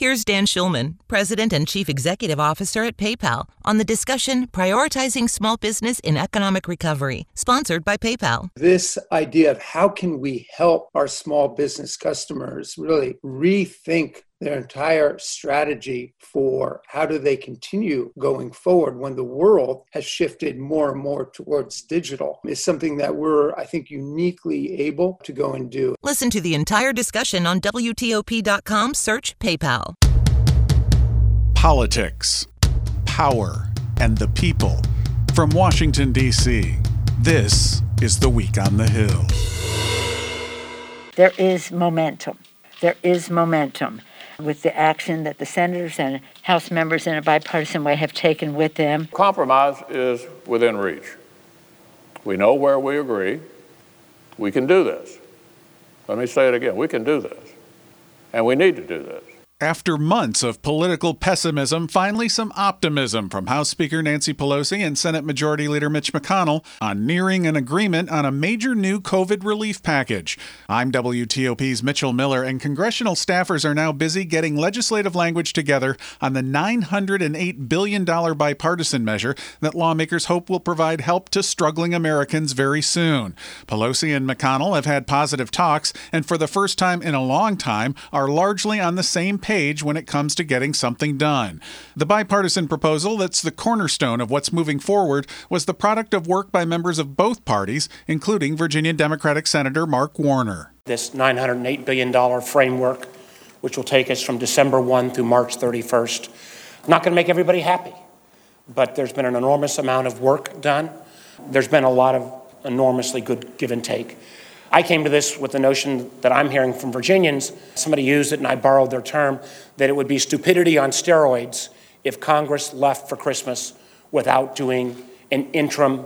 Here's Dan Schulman, President and Chief Executive Officer at PayPal, on the discussion Prioritizing Small Business in Economic Recovery, sponsored by PayPal. This idea of how can we help our small business customers really rethink their entire strategy for how do they continue going forward when the world has shifted more and more towards digital. Is something that we're i think uniquely able to go and do. Listen to the entire discussion on wtop.com search paypal. Politics power and the people. From washington d.c this is the week on the hill. There is momentum. There is momentum with the action that the senators and House members in a bipartisan way have taken with them. Compromise is within reach. We know where we agree. We can do this. Let me say it again we can do this. And we need to do this. After months of political pessimism, finally some optimism from House Speaker Nancy Pelosi and Senate Majority Leader Mitch McConnell on nearing an agreement on a major new COVID relief package. I'm WTOP's Mitchell Miller, and congressional staffers are now busy getting legislative language together on the $908 billion bipartisan measure that lawmakers hope will provide help to struggling Americans very soon. Pelosi and McConnell have had positive talks, and for the first time in a long time, are largely on the same page page when it comes to getting something done. The bipartisan proposal that's the cornerstone of what's moving forward was the product of work by members of both parties, including Virginia Democratic Senator Mark Warner. This $908 billion framework, which will take us from December 1 through March 31st, not going to make everybody happy, but there's been an enormous amount of work done. There's been a lot of enormously good give and take. I came to this with the notion that I'm hearing from Virginians. Somebody used it, and I borrowed their term that it would be stupidity on steroids if Congress left for Christmas without doing an interim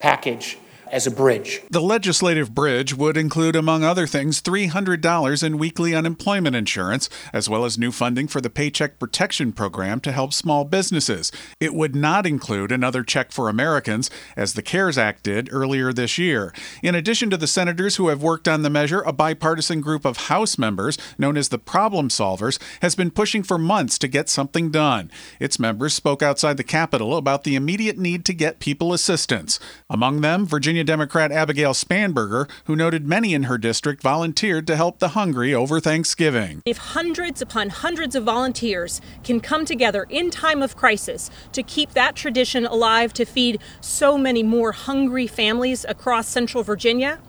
package as a bridge. The legislative bridge would include, among other things, $300 in weekly unemployment insurance, as well as new funding for the Paycheck Protection Program to help small businesses. It would not include another check for Americans, as the CARES Act did earlier this year. In addition to the senators who have worked on the measure, a bipartisan group of House members, known as the Problem Solvers, has been pushing for months to get something done. Its members spoke outside the Capitol about the immediate need to get people assistance. Among them, Virginia Democrat Abigail Spanberger, who noted many in her district volunteered to help the hungry over Thanksgiving. If hundreds upon hundreds of volunteers can come together in time of crisis to keep that tradition alive to feed so many more hungry families across central Virginia,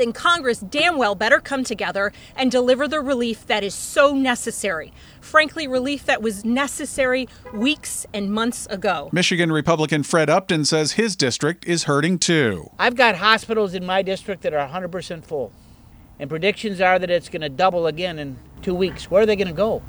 then Congress damn well better come together and deliver the relief that is so necessary. Frankly, relief that was necessary weeks and months ago. Michigan Republican Fred Upton says his district is hurting too. I've got hospitals in my district that are 100% full, and predictions are that it's going to double again in two weeks. Where are they going to go?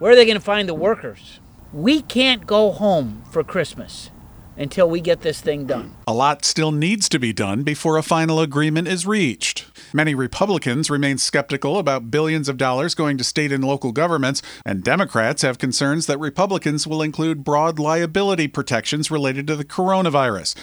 Where are they going to find the workers? We can't go home for Christmas until we get this thing done. A lot still needs to be done before a final agreement is reached. Many Republicans remain skeptical about billions of dollars going to state and local governments, and Democrats have concerns that Republicans will include broad liability protections related to the coronavirus.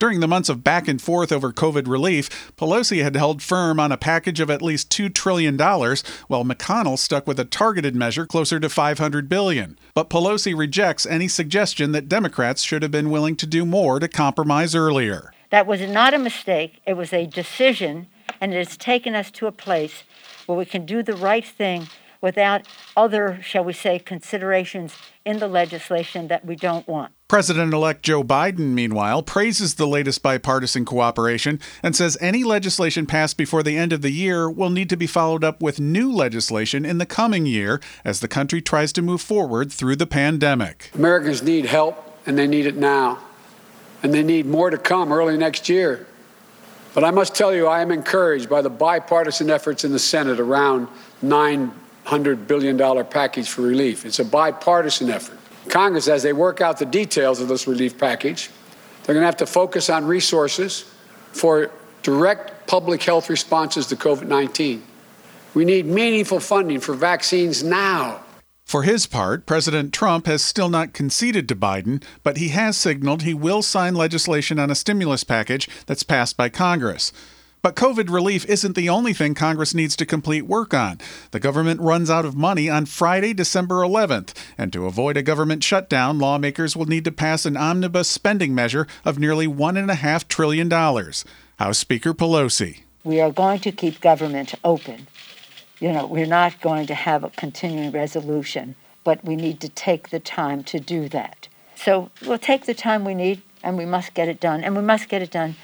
During the months of back and forth over COVID relief, Pelosi had held firm on a package of at least $2 trillion, while McConnell stuck with a targeted measure closer to 500 billion. But Pelosi rejects any suggestion that Democrats should have been willing to do more to compromise earlier. That was not a mistake, it was a decision, and it has taken us to a place where we can do the right thing without other, shall we say, considerations in the legislation that we don't want. President elect Joe Biden, meanwhile, praises the latest bipartisan cooperation and says any legislation passed before the end of the year will need to be followed up with new legislation in the coming year as the country tries to move forward through the pandemic. Americans need help, and they need it now. And they need more to come early next year. But I must tell you, I am encouraged by the bipartisan efforts in the Senate around nine $100 billion package for relief. It's a bipartisan effort. Congress, as they work out the details of this relief package, they're going to have to focus on resources for direct public health responses to COVID 19. We need meaningful funding for vaccines now. For his part, President Trump has still not conceded to Biden, but he has signaled he will sign legislation on a stimulus package that's passed by Congress. But COVID relief isn't the only thing Congress needs to complete work on. The government runs out of money on Friday, December 11th, and to avoid a government shutdown, lawmakers will need to pass an omnibus spending measure of nearly $1.5 trillion. House Speaker Pelosi. We are going to keep government open. You know, we're not going to have a continuing resolution, but we need to take the time to do that. So we'll take the time we need, and we must get it done, and we must get it done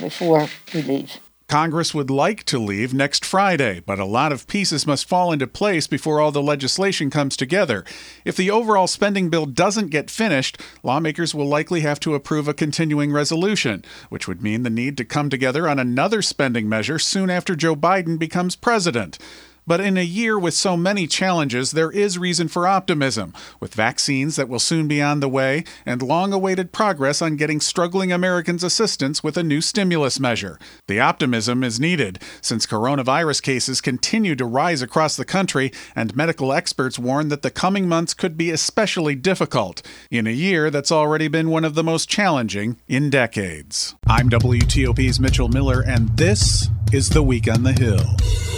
before we leave. Congress would like to leave next Friday, but a lot of pieces must fall into place before all the legislation comes together. If the overall spending bill doesn't get finished, lawmakers will likely have to approve a continuing resolution, which would mean the need to come together on another spending measure soon after Joe Biden becomes president. But in a year with so many challenges, there is reason for optimism, with vaccines that will soon be on the way and long awaited progress on getting struggling Americans assistance with a new stimulus measure. The optimism is needed, since coronavirus cases continue to rise across the country, and medical experts warn that the coming months could be especially difficult in a year that's already been one of the most challenging in decades. I'm WTOP's Mitchell Miller, and this is The Week on the Hill.